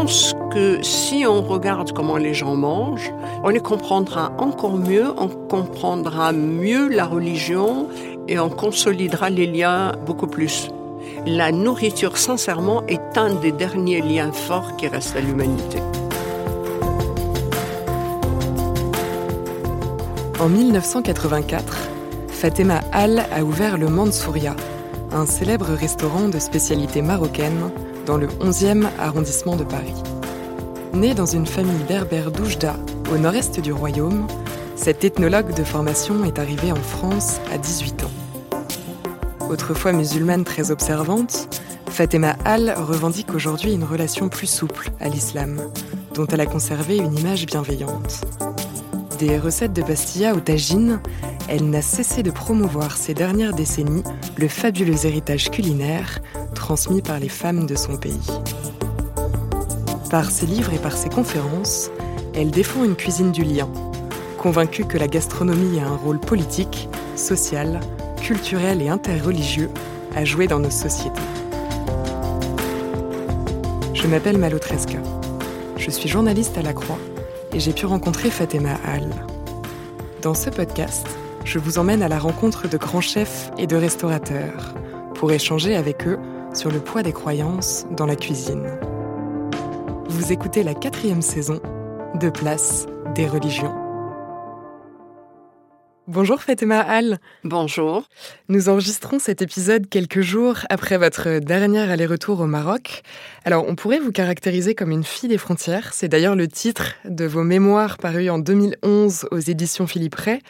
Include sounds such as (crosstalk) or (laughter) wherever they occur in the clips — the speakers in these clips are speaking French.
pense que si on regarde comment les gens mangent, on les comprendra encore mieux, on comprendra mieux la religion et on consolidera les liens beaucoup plus. La nourriture, sincèrement, est un des derniers liens forts qui restent à l'humanité. En 1984, Fatima Al a ouvert le Mansouria, un célèbre restaurant de spécialité marocaine dans le 11e arrondissement de Paris. Né dans une famille berbère d'Oujda, au nord-est du royaume, cet ethnologue de formation est arrivé en France à 18 ans. Autrefois musulmane très observante, Fatima Al revendique aujourd'hui une relation plus souple à l'islam, dont elle a conservé une image bienveillante des recettes de pastilla au tagine, elle n'a cessé de promouvoir ces dernières décennies le fabuleux héritage culinaire transmis par les femmes de son pays. Par ses livres et par ses conférences, elle défend une cuisine du lien, convaincue que la gastronomie a un rôle politique, social, culturel et interreligieux à jouer dans nos sociétés. Je m'appelle Malotresca. Je suis journaliste à la Croix et j'ai pu rencontrer Fatima Al. Dans ce podcast, je vous emmène à la rencontre de grands chefs et de restaurateurs pour échanger avec eux sur le poids des croyances dans la cuisine. Vous écoutez la quatrième saison de Place des religions. Bonjour Fatima Al. Bonjour. Nous enregistrons cet épisode quelques jours après votre dernier aller-retour au Maroc. Alors, on pourrait vous caractériser comme une fille des frontières. C'est d'ailleurs le titre de vos mémoires parus en 2011 aux éditions Philippe Ray.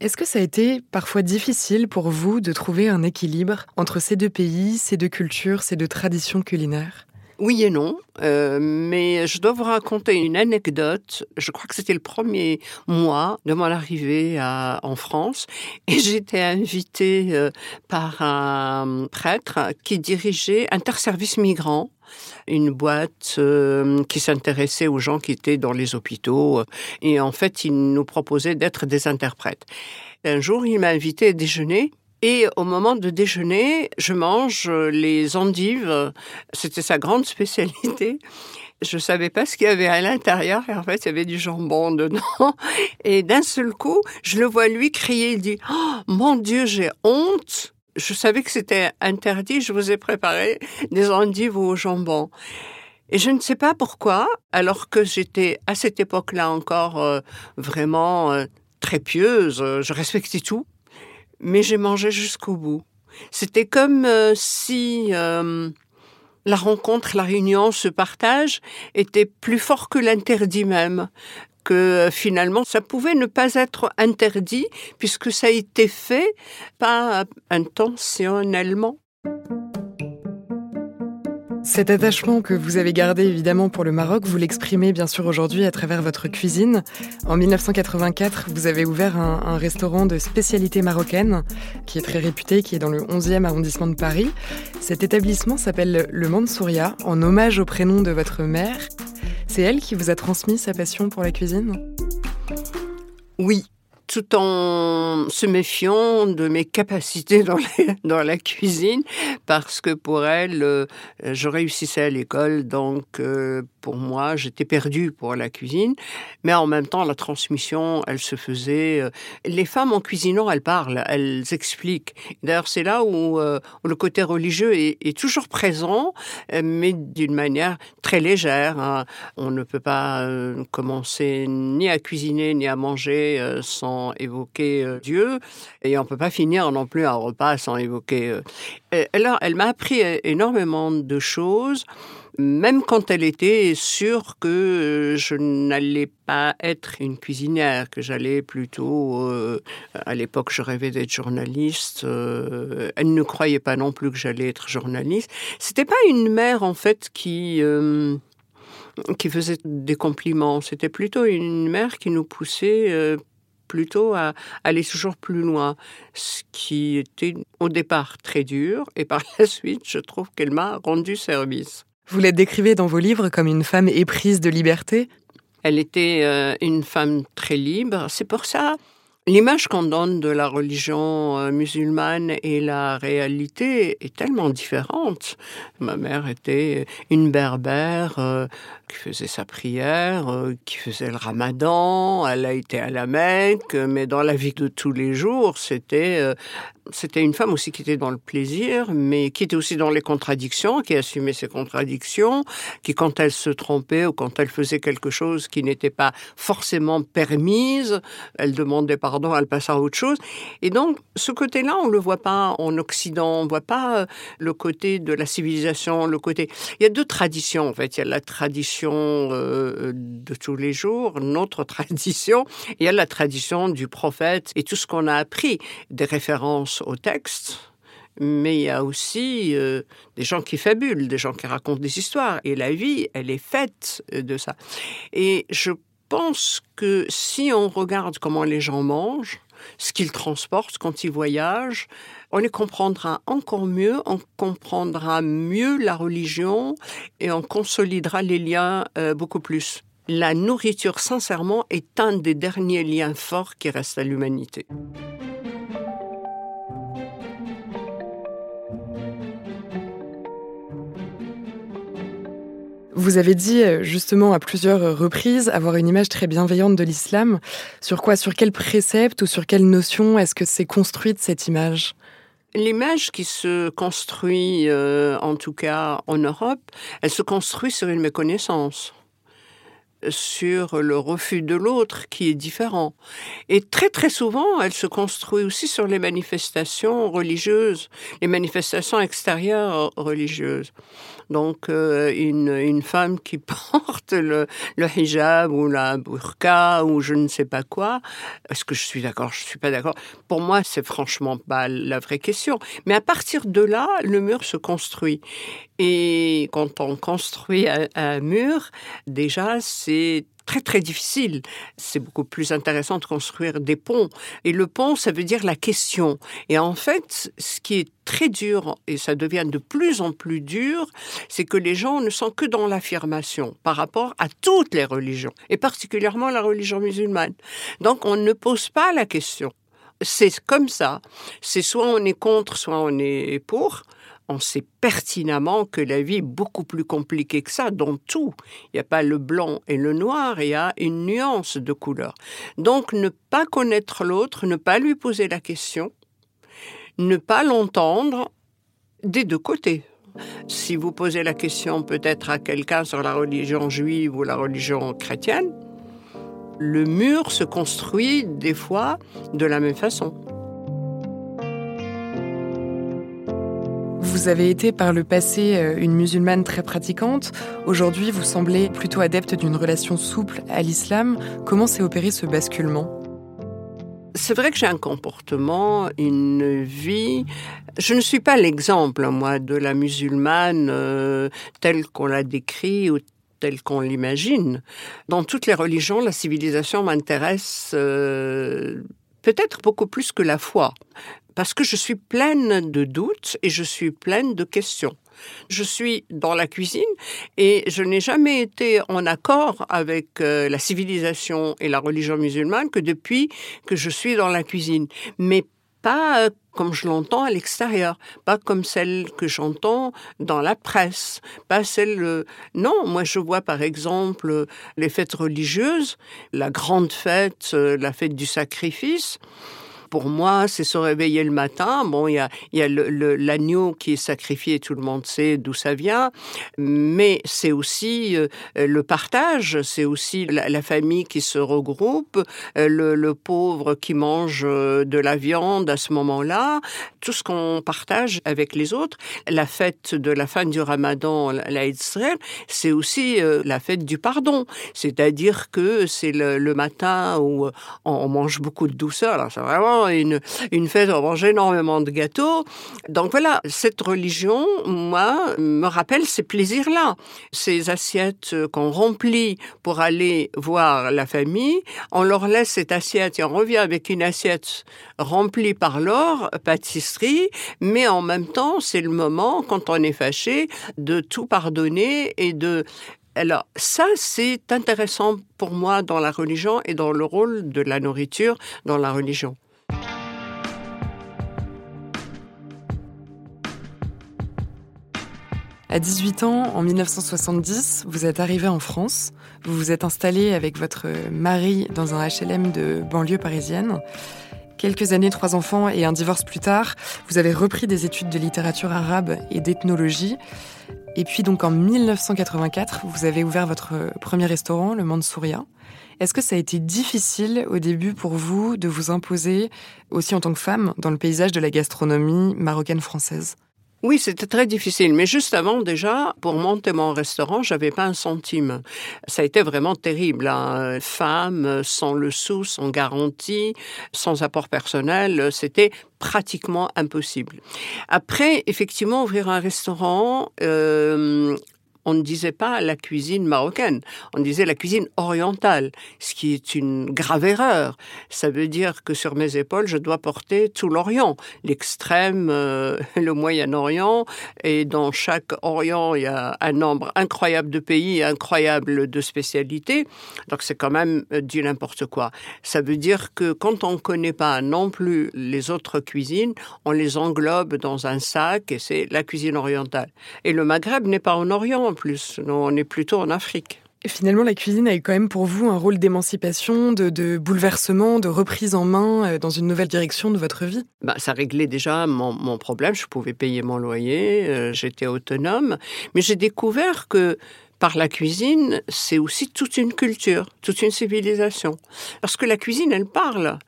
Est-ce que ça a été parfois difficile pour vous de trouver un équilibre entre ces deux pays, ces deux cultures, ces deux traditions culinaires? Oui et non, euh, mais je dois vous raconter une anecdote. Je crois que c'était le premier mois de mon arrivée en France et (laughs) j'étais invitée euh, par un prêtre qui dirigeait Interservice Migrants une boîte euh, qui s'intéressait aux gens qui étaient dans les hôpitaux et en fait il nous proposait d'être des interprètes. Un jour il m'a invité à déjeuner et au moment de déjeuner, je mange les endives. C'était sa grande spécialité. Je savais pas ce qu'il y avait à l'intérieur et en fait il y avait du jambon dedans. Et d'un seul coup, je le vois lui crier. Il dit oh, "Mon Dieu, j'ai honte." Je savais que c'était interdit. Je vous ai préparé des endives au jambon. Et je ne sais pas pourquoi, alors que j'étais à cette époque-là encore euh, vraiment euh, très pieuse, je respectais tout mais j'ai mangé jusqu'au bout. C'était comme euh, si euh, la rencontre, la réunion, ce partage était plus fort que l'interdit même que euh, finalement ça pouvait ne pas être interdit puisque ça a été fait pas intentionnellement. Cet attachement que vous avez gardé évidemment pour le Maroc, vous l'exprimez bien sûr aujourd'hui à travers votre cuisine. En 1984, vous avez ouvert un, restaurant de spécialité marocaine qui est très réputé, qui est dans le 11e arrondissement de Paris. Cet établissement s'appelle le Mansouria en hommage au prénom de votre mère. C'est elle qui vous a transmis sa passion pour la cuisine? Oui, tout en se méfiant de mes capacités dans, dans la cuisine, parce que pour elle, euh, je réussissais à l'école, donc euh, pour moi, j'étais perdue pour la cuisine, mais en même temps, la transmission, elle se faisait. Euh, les femmes en cuisinant, elles parlent, elles expliquent. D'ailleurs, c'est là où, le côté religieux est, toujours présent, mais d'une manière très légère. Hein. On ne peut pas commencer ni à cuisiner ni à manger sans évoquer Dieu, et on peut pas finir non plus un repas sans évoquer. Alors, elle m'a appris énormément de choses même quand elle était sûre que je n'allais pas être une cuisinière, que j'allais plutôt, euh, à l'époque je rêvais d'être journaliste, euh, elle ne croyait pas non plus que j'allais être journaliste. C'était pas une mère en fait qui euh, qui faisait des compliments, c'était plutôt une mère qui nous poussait plutôt à aller toujours plus loin, ce qui était au départ très dur et par la suite je trouve qu'elle m'a rendu service. Vous la décrivez dans vos livres comme une femme éprise de liberté? Elle était euh, une femme très libre. C'est pour ça, l'image qu'on donne de la religion euh, musulmane et la réalité est tellement différente. Ma mère était une berbère euh, qui faisait sa prière, qui faisait le ramadan, elle a été à la Mecque, mais dans la vie de tous les jours, c'était c'était une femme aussi qui était dans le plaisir, mais qui était aussi dans les contradictions, qui assumait ses contradictions, qui quand elle se trompait ou quand elle faisait quelque chose qui n'était pas forcément permise, elle demandait pardon, elle passait à autre chose. Et donc, ce côté-là, on le voit pas en Occident, on voit pas euh, le côté de la civilisation, le côté... Il y a deux traditions, en fait. Il y a la tradition euh, de tous les jours, notre (laughs) tradition, il y a la tradition du prophète et tout ce qu'on a appris, des références au texte, mais il y a aussi euh, des gens qui fabulent, des gens qui racontent des histoires. Et la vie, elle est faite de ça. Et je pense que si on regarde comment les gens mangent, ce qu'ils transportent quand ils voyagent, on les comprendra encore mieux, on comprendra mieux la religion et on consolidera les liens euh, beaucoup plus. La nourriture, sincèrement, est un des derniers liens forts qui restent à l'humanité. Vous avez dit euh, justement à plusieurs reprises avoir une image très bienveillante de l'islam. Sur quoi Sur quel précepte ou sur quelle notion est-ce que c'est construite cette image? L'image qui se construit, euh, en tout cas en Europe, elle se construit sur une méconnaissance sur le refus de l'autre qui est différent. Et très très souvent, elle se construit aussi sur les manifestations religieuses, les manifestations extérieures religieuses. Donc euh, une, femme qui (laughs) porte le, hijab ou la burqa ou je ne sais pas quoi, est-ce que je suis d'accord, je suis pas d'accord? Pour moi, c'est franchement pas la vraie question. Mais à partir de là, le mur se construit. Et quand on construit un mur, déjà, c'est très très difficile. C'est beaucoup plus intéressant de construire des ponts. Et le pont, ça veut dire la question. Et en fait, ce qui est très dur, et ça devient de plus en plus dur, c'est que les gens ne sont que dans l'affirmation par rapport à toutes les religions, et particulièrement la religion musulmane. Donc on ne pose pas la question. C'est comme ça. C'est soit on est contre, soit on est pour on sait pertinemment que la vie est beaucoup plus compliquée que ça dans tout. Il n'y a pas le blanc et le noir, il y a une nuance de couleur. Donc ne pas connaître l'autre, ne pas lui poser la question, ne pas l'entendre des deux côtés. Si vous posez la question peut-être à quelqu'un sur la religion juive ou la religion chrétienne, le mur se construit des fois de la même façon. Vous avez été par le passé euh, une musulmane très pratiquante. Aujourd'hui, vous semblez plutôt adepte d'une relation souple à l'islam. Comment s'est opéré ce basculement? C'est vrai que j'ai un comportement, une vie. Je ne suis pas l'exemple, moi, de la musulmane euh, telle qu'on la décrit ou telle qu'on l'imagine. Dans toutes les religions, la civilisation m'intéresse euh, peut-être beaucoup plus que la foi parce que je suis pleine de doutes et je suis pleine de questions. Je suis dans la cuisine et je n'ai jamais été en accord avec euh, la civilisation et la religion musulmane que depuis que je suis dans la cuisine. Mais pas euh, comme je l'entends à l'extérieur, pas comme celle que j'entends dans la presse, pas celle... Euh, non, moi je vois par exemple les fêtes religieuses, la grande fête, la fête du sacrifice pour moi, c'est se réveiller le matin. Bon, il y a, l'agneau qui est sacrifié, tout le monde sait d'où ça vient, mais c'est aussi euh, le partage, c'est aussi la, famille qui se regroupe, euh, le, le, pauvre qui mange euh, de la viande à ce moment-là, tout ce qu'on partage avec les autres. La fête de la fin du ramadan, l'Aïd c'est aussi la fête du pardon, c'est-à-dire que c'est le, le, matin où on mange beaucoup de douceur, alors c'est vraiment une, une fête, on mange énormément de gâteaux. Donc voilà, cette religion, moi, me rappelle ces plaisirs-là. Ces assiettes qu'on remplit pour aller voir la famille, on leur laisse cette assiette et on revient avec une assiette remplie par leur pâtisserie, mais en même temps, c'est le moment, quand on est fâché, de tout pardonner et de alors ça, c'est intéressant pour moi dans la religion et dans le rôle de la nourriture dans la religion. À 18 ans, en 1970, vous êtes arrivé en France. Vous vous êtes installé avec votre mari dans un HLM de banlieue parisienne. Quelques années, trois enfants et un divorce plus tard, vous avez repris des études de littérature arabe et d'ethnologie. Et puis donc en 1984, vous avez ouvert votre premier restaurant, le Mansouria. Est-ce que ça a été difficile au début pour vous de vous imposer aussi en tant que femme dans le paysage de la gastronomie marocaine française oui, c'était très difficile. Mais juste avant, déjà, pour monter mon restaurant, j'avais pas un centime. Ça a été vraiment terrible. Hein. Femme, sans le sou, sans garantie, sans apport personnel, c'était pratiquement impossible. Après, effectivement, ouvrir un restaurant, euh, on ne disait pas la cuisine marocaine, on disait la cuisine orientale, ce qui est une grave erreur. Ça veut dire que sur mes épaules, je dois porter tout l'Orient, l'extrême, euh, (laughs) le Moyen-Orient, et dans chaque Orient, il y a un nombre incroyable de pays, incroyable de spécialités. Donc c'est quand même euh, du n'importe quoi. Ça veut dire que quand on ne connaît pas non plus les autres cuisines, on les englobe dans un sac et c'est la cuisine orientale. Et le Maghreb n'est pas en Orient plus. on est plutôt en Afrique. Et finalement, la cuisine a eu quand même pour vous un rôle d'émancipation, de, bouleversement, de reprise en main euh, dans une nouvelle direction de votre vie? Bah, Ça réglait déjà mon, problème. Je pouvais payer mon loyer, euh, j'étais autonome. Mais j'ai découvert que par la cuisine, c'est aussi toute une culture, toute une civilisation. Parce que la cuisine, elle parle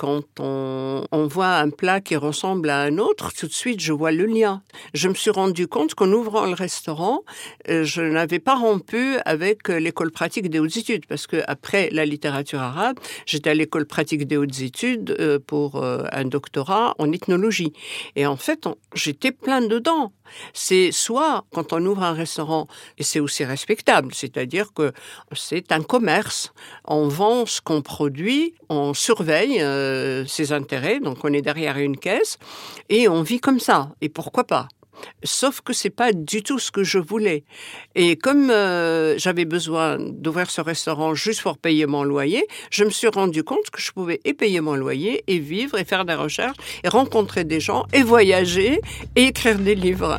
quand on, voit un plat qui ressemble à un autre, tout de suite, je vois le lien. Je me suis rendu compte qu'en ouvrant le restaurant, euh, je n'avais pas rompu avec euh, l'école pratique des hautes études, parce que après la littérature arabe, j'étais à l'école pratique des hautes études euh, pour un doctorat en ethnologie. Et en fait, j'étais plein dedans. C'est soit quand on ouvre un restaurant, et c'est aussi respectable, c'est-à-dire que c'est un commerce, on vend ce qu'on produit, on surveille euh, ses intérêts, donc on est derrière une caisse, et on vit comme ça, et pourquoi pas? Sauf que c'est pas du tout ce que je voulais. Et comme euh, j'avais besoin d'ouvrir ce restaurant juste pour payer mon loyer, je me suis rendu compte que je pouvais et payer mon loyer, et vivre, et faire des recherches, et rencontrer des gens, et voyager, et écrire des livres.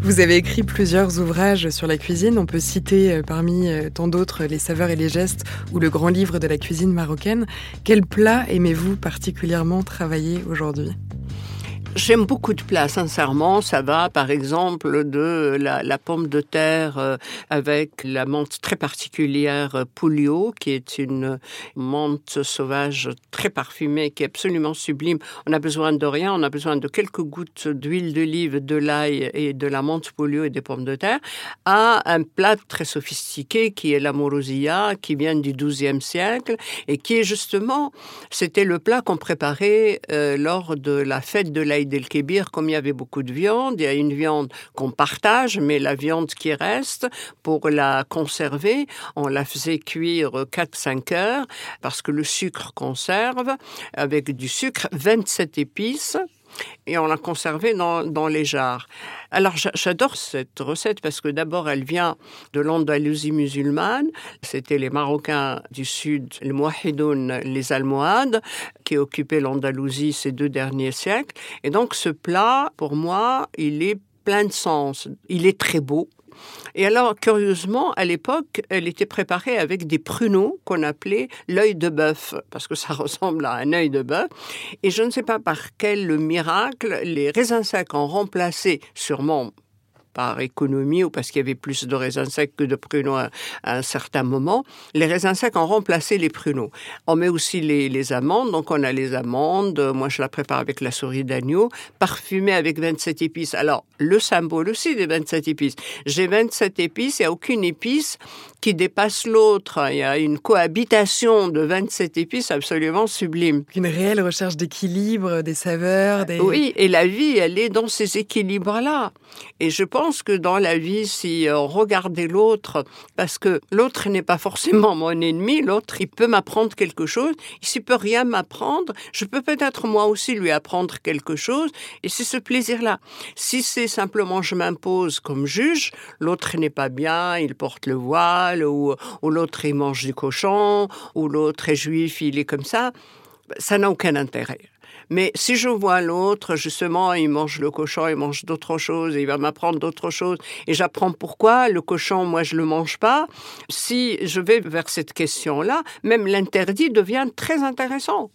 Vous avez écrit plusieurs ouvrages sur la cuisine. On peut citer euh, parmi euh, tant d'autres Les saveurs et les gestes ou Le grand livre de la cuisine marocaine. Quel plat aimez-vous particulièrement travailler aujourd'hui? J'aime beaucoup de plats, sincèrement. Ça va, par exemple, de la, pomme de terre euh, avec la menthe très particulière euh, Pulio, qui est une menthe sauvage très parfumée, qui est absolument sublime. On a besoin de rien, on a besoin de quelques gouttes d'huile d'olive, de l'ail et de la menthe Pulio et des pommes de terre, à un plat très sophistiqué qui est la morosia, qui vient du XIIe siècle et qui est justement, c'était le plat qu'on préparait euh, lors de la fête de l'ail del Kébir, comme il y avait beaucoup de viande, il y a une viande qu'on partage, mais la viande qui reste, pour la conserver, on la faisait cuire 4-5 heures, parce que le sucre conserve, avec du sucre, 27 épices, et on l'a conservé dans, les jars. Alors j'adore cette recette parce que d'abord elle vient de l'Andalousie musulmane. C'était les Marocains du Sud, les Mouahidoun, les Almohades, qui occupaient l'Andalousie ces deux derniers siècles. Et donc ce plat, pour moi, il est plein de sens. Il est très beau. Et alors, curieusement, à l'époque, elle était préparée avec des pruneaux qu'on appelait l'œil de bœuf, parce que ça (laughs) ressemble à un œil de bœuf. Et je ne sais pas par quel miracle, les raisins secs ont remplacé, sûrement par économie ou parce qu'il y avait plus de raisins secs que de pruneaux à, un certain moment, les raisins secs ont remplacé les pruneaux. On met aussi les, amandes, donc on a les amandes, moi je la prépare avec la souris d'agneau, parfumée avec 27 épices. Alors, le symbole aussi des 27 épices. J'ai 27 épices, il n'y a aucune épice qui dépasse l'autre. Il y a une cohabitation de 27 épices absolument sublime. Une réelle recherche d'équilibre, des saveurs. Des... Oui, et la vie, elle est dans ces équilibres-là. Et je pense que dans la vie, si on regardait l'autre, parce que l'autre n'est pas forcément mon ennemi, l'autre, il peut m'apprendre quelque chose. S'il peut rien m'apprendre, je peux peut-être moi aussi lui apprendre quelque chose. Et c'est ce plaisir-là. Si c'est simplement je m'impose comme juge, l'autre n'est pas bien, il porte le voile, ou, ou l'autre il mange du cochon, ou l'autre est juif, il est comme ça, ça n'a aucun intérêt. Mais si je vois l'autre, justement, il mange le cochon, il mange d'autres choses, il va m'apprendre d'autres choses, et j'apprends pourquoi le cochon, moi, je le mange pas. Si je vais vers cette question-là, même l'interdit devient très intéressant.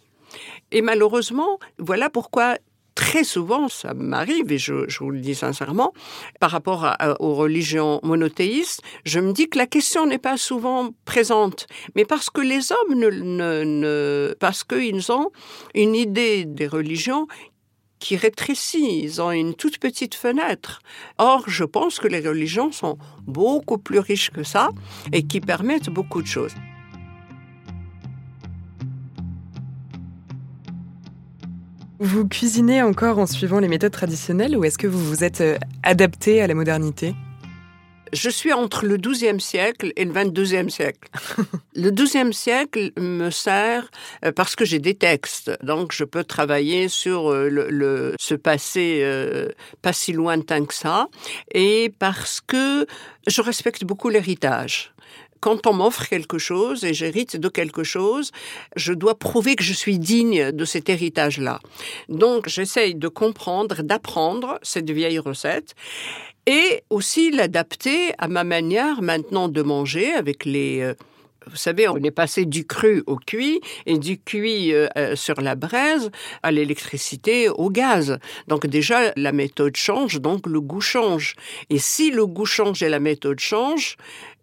Et malheureusement, voilà pourquoi très souvent, ça m'arrive, et je, vous le dis sincèrement, par rapport aux religions monothéistes, je me dis que la question n'est pas souvent présente, mais parce que les hommes ne, ne, parce qu'ils ont une idée des religions qui rétrécit, ils ont une toute petite fenêtre. Or, je pense que les religions sont beaucoup plus riches que ça et qui permettent beaucoup de choses. Vous cuisinez encore en suivant les méthodes traditionnelles ou est-ce que vous vous êtes euh, adapté à la modernité? Je suis entre le XIIe siècle et le XXIIe siècle. (laughs) le XIIe siècle me sert euh, parce que j'ai des textes, donc je peux travailler sur euh, le, ce passé pas si lointain que ça, et parce que je respecte beaucoup l'héritage quand on m'offre quelque chose et j'hérite de quelque chose, je dois prouver que je suis digne de cet héritage-là. Donc j'essaye de comprendre, d'apprendre cette vieille recette et aussi l'adapter à ma manière maintenant de manger avec les euh, vous savez, on est passé du cru au cuit et du cuit euh, euh, sur la braise à l'électricité, au gaz. Donc déjà, la méthode change, donc le goût change. Et si le goût change et la méthode change,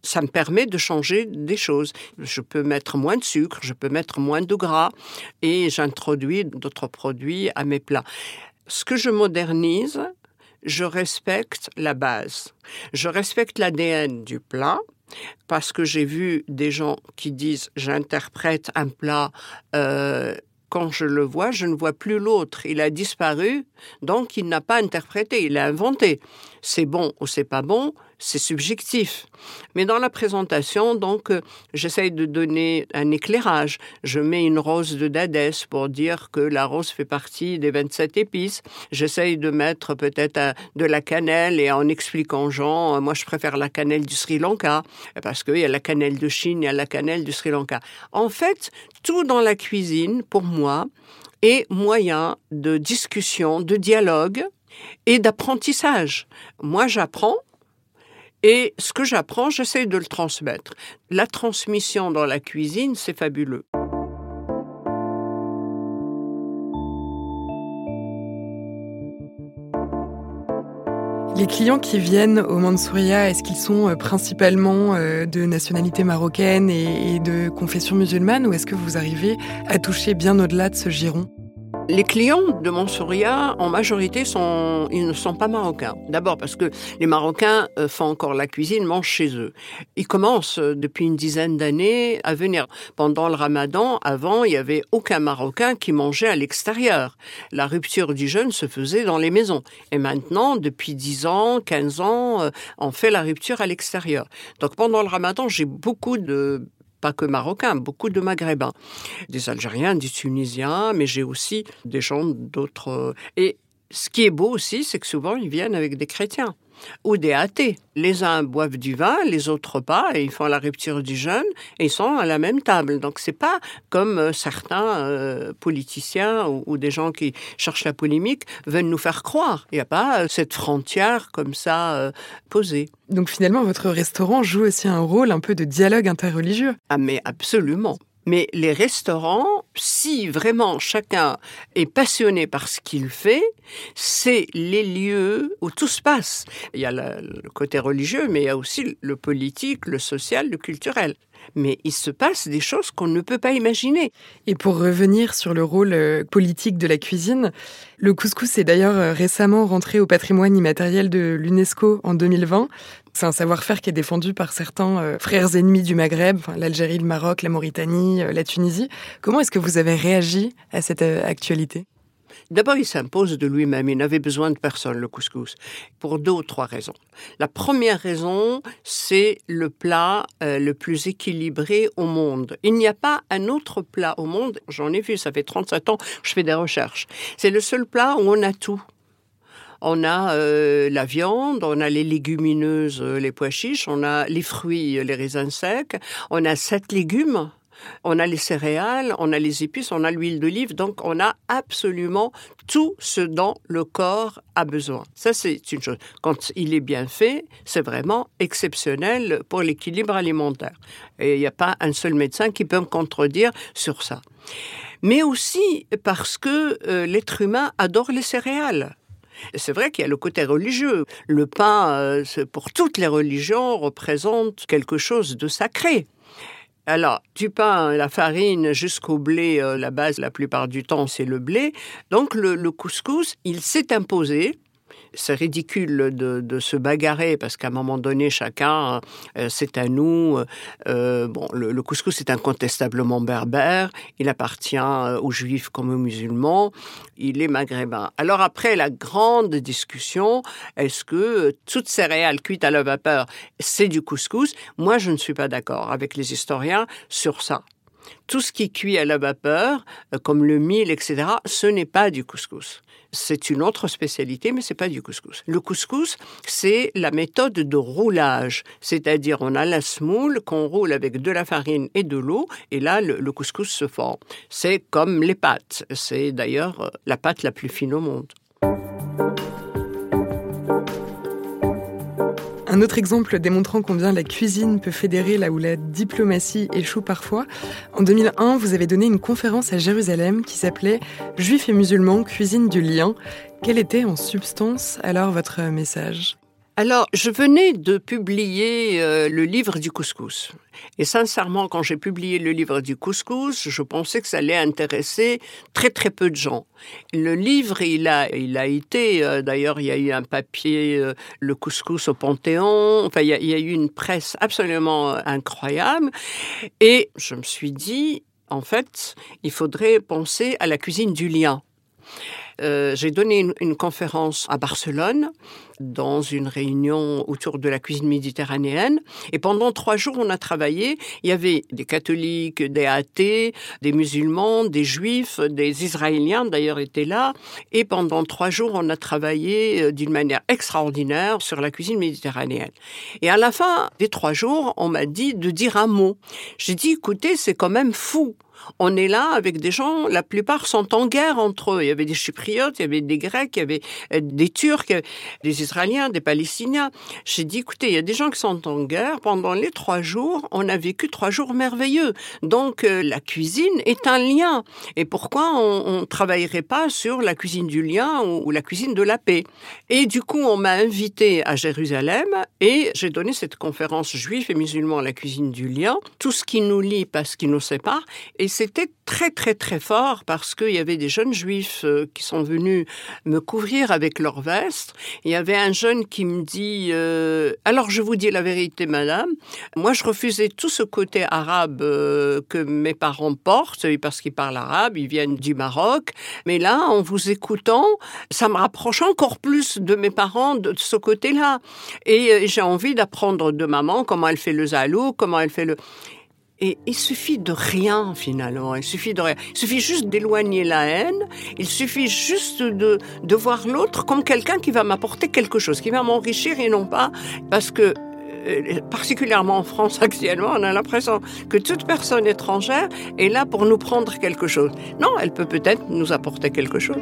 ça me permet de changer des choses. Je peux mettre moins de sucre, je peux mettre moins de gras et j'introduis d'autres produits à mes plats. Ce que je modernise, je respecte la base. Je respecte l'ADN du plat parce que j'ai vu des gens qui disent j'interprète un plat euh, quand je le vois, je ne vois plus l'autre. Il a disparu, donc il n'a pas interprété, il a inventé. C'est bon ou c'est pas bon, c'est subjectif. Mais dans la présentation, donc, euh, j'essaye de donner un éclairage. Je mets une rose de Dadès pour dire que la rose fait partie des 27 épices. J'essaye de mettre peut-être euh, de la cannelle et en expliquant gens, euh, moi je préfère la cannelle du Sri Lanka parce qu'il y a la cannelle de Chine, il y a la cannelle du Sri Lanka. En fait, tout dans la cuisine, pour moi, est moyen de discussion, de dialogue et d'apprentissage. Moi, j'apprends, et ce que j'apprends, j'essaie de le transmettre. La transmission dans la cuisine, c'est fabuleux. Les clients qui viennent au Mansouria, est-ce qu'ils sont euh, principalement euh, de nationalité marocaine et de confession musulmane ou est-ce que vous arrivez à toucher bien au-delà de ce giron? Les clients de Mansouria, en majorité, sont, ils ne sont pas marocains. D'abord parce que les Marocains euh, font encore la cuisine, mangent chez eux. Ils commencent euh, depuis une dizaine d'années à venir. Pendant le ramadan, avant, il n'y avait aucun Marocain qui mangeait à l'extérieur. La rupture du jeûne se faisait dans les maisons. Et maintenant, depuis 10 ans, 15 ans, euh, on fait la rupture à l'extérieur. Donc pendant le ramadan, j'ai beaucoup de pas que marocains, beaucoup de maghrébins, des Algériens, des Tunisiens, mais j'ai aussi des gens d'autres. Et ce qui est beau aussi, c'est que souvent ils viennent avec des chrétiens. Ou des athées. Les uns boivent du vin, les autres pas, et ils font la rupture du jeûne, et ils sont à la même table. Donc c'est pas comme euh, certains euh, politiciens ou, des gens qui cherchent la polémique veulent nous faire croire. Il n'y a pas euh, cette frontière comme ça posée. Donc finalement, votre restaurant joue aussi un rôle un peu de dialogue interreligieux. Ah mais absolument. Mais les restaurants, si vraiment chacun est passionné par ce qu'il fait, c'est les lieux où tout se passe. Il y a le, côté religieux, mais il y a aussi le politique, le social, le culturel mais il se passe des choses qu'on ne peut pas imaginer. Et pour revenir sur le rôle euh, politique de la cuisine, le couscous est d'ailleurs euh, récemment rentré au patrimoine immatériel de l'UNESCO en 2020. C'est un savoir-faire qui est défendu par certains euh, frères ennemis du Maghreb, l'Algérie, le Maroc, la Mauritanie, la Tunisie. Comment est-ce que vous avez réagi à cette actualité? D'abord, il s'impose de lui-même. Il n'avait besoin de personne, le couscous, pour deux ou trois raisons. La première raison, c'est le plat euh, le plus équilibré au monde. Il n'y a pas un autre plat au monde, j'en ai vu, ça fait 37 ans, je fais des recherches. C'est le seul plat où on a tout. On a euh, la viande, on a les légumineuses, euh, les pois chiches, on a les fruits, les raisins secs, on a sept légumes on a les céréales, on a les épices, on a l'huile d'olive, donc on a absolument tout ce dont le corps a besoin. Ça, c'est une chose. Quand il est bien fait, c'est vraiment exceptionnel pour l'équilibre alimentaire. Et il n'y a pas un seul médecin qui peut me contredire sur ça. Mais aussi parce que euh, l'être humain adore les céréales. C'est vrai qu'il y a le côté religieux. Le pain, euh, pour toutes les religions, représente quelque chose de sacré. Alors, du pain, la farine jusqu'au blé, euh, la base la plupart du temps, c'est le blé. Donc, le couscous, il s'est imposé c'est ridicule de, se bagarrer parce qu'à un moment donné, chacun, euh, c'est à nous. Euh, bon, le, couscous est incontestablement berbère. Il appartient euh, aux juifs comme aux musulmans. Il est maghrébin. Alors après la grande discussion, est-ce que toutes céréales cuites à la vapeur, c'est du couscous? Moi, je ne suis pas d'accord avec les historiens sur ça. Tout ce qui cuit à la vapeur, comme le mil, etc., ce n'est pas du couscous c'est une autre spécialité, mais c'est pas du couscous. Le couscous, c'est la méthode de roulage, c'est-à-dire on a la semoule qu'on roule avec de la farine et de l'eau, et là le, couscous se forme. C'est comme les pâtes. C'est d'ailleurs euh, la pâte la plus fine au monde. Un autre exemple démontrant combien la cuisine peut fédérer là où la diplomatie échoue parfois. En 2001, vous avez donné une conférence à Jérusalem qui s'appelait Juifs et musulmans, cuisine du lien. Quel était en substance alors votre message? Alors, je venais de publier euh, le livre du couscous. Et sincèrement, quand j'ai publié le livre du couscous, je pensais que ça allait intéresser très très peu de gens. Le livre, il a, il a été, euh, d'ailleurs, il y a eu un papier, euh, le couscous au Panthéon, enfin, il y, a, il y a eu une presse absolument incroyable. Et je me suis dit, en fait, il faudrait penser à la cuisine du lien. Euh, j'ai donné une, conférence à Barcelone dans une réunion autour de la cuisine méditerranéenne. Et pendant trois jours, on a travaillé. Il y avait des catholiques, des athées, des musulmans, des juifs, des israéliens d'ailleurs étaient là. Et pendant trois jours, on a travaillé euh, d'une manière extraordinaire sur la cuisine méditerranéenne. Et à la fin des trois jours, on m'a dit de dire un mot. J'ai dit, écoutez, c'est quand même fou on est là avec des gens, la plupart sont en guerre entre eux. Il y avait des Chypriotes, il y avait des Grecs, il y avait euh, des Turcs, des Israéliens, des Palestiniens. J'ai dit, écoutez, il y a des gens qui sont en guerre. Pendant les trois jours, on a vécu trois jours merveilleux. Donc, euh, la cuisine est un lien. Et pourquoi on ne travaillerait pas sur la cuisine du lien ou, la cuisine de la paix? Et du coup, on m'a invité à Jérusalem et j'ai donné cette conférence juif et musulman la cuisine du lien. Tout ce qui nous lie, pas ce qui nous sépare. Et c'était très très très fort parce qu'il y avait des jeunes juifs euh, qui sont venus me couvrir avec leur veste. Il y avait un jeune qui me dit euh, alors je vous dis la vérité madame, moi je refusais tout ce côté arabe euh, que mes parents portent parce qu'ils parlent arabe, ils viennent du Maroc, mais là en vous écoutant, ça me rapproche encore plus de mes parents de ce côté-là. Et j'ai envie d'apprendre de maman comment elle fait le zalou, comment elle fait le Et il suffit de rien finalement, il suffit de rien. Il suffit juste d'éloigner la haine, il suffit juste de, de voir l'autre comme quelqu'un qui va m'apporter quelque chose, qui va m'enrichir et non pas parce que euh, particulièrement en France (laughs) actuellement, on a l'impression que toute personne étrangère est là pour nous prendre quelque chose. Non, elle peut peut-être nous apporter quelque chose.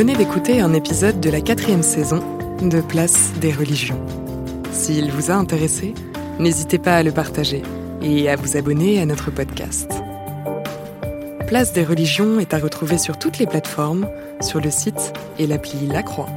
Venez d'écouter un épisode de la quatrième saison de Place des religions. S'il vous a intéressé, n'hésitez pas à le partager et à vous abonner à notre podcast. Place des religions est à retrouver sur toutes les plateformes, sur le site et l'appli La Croix.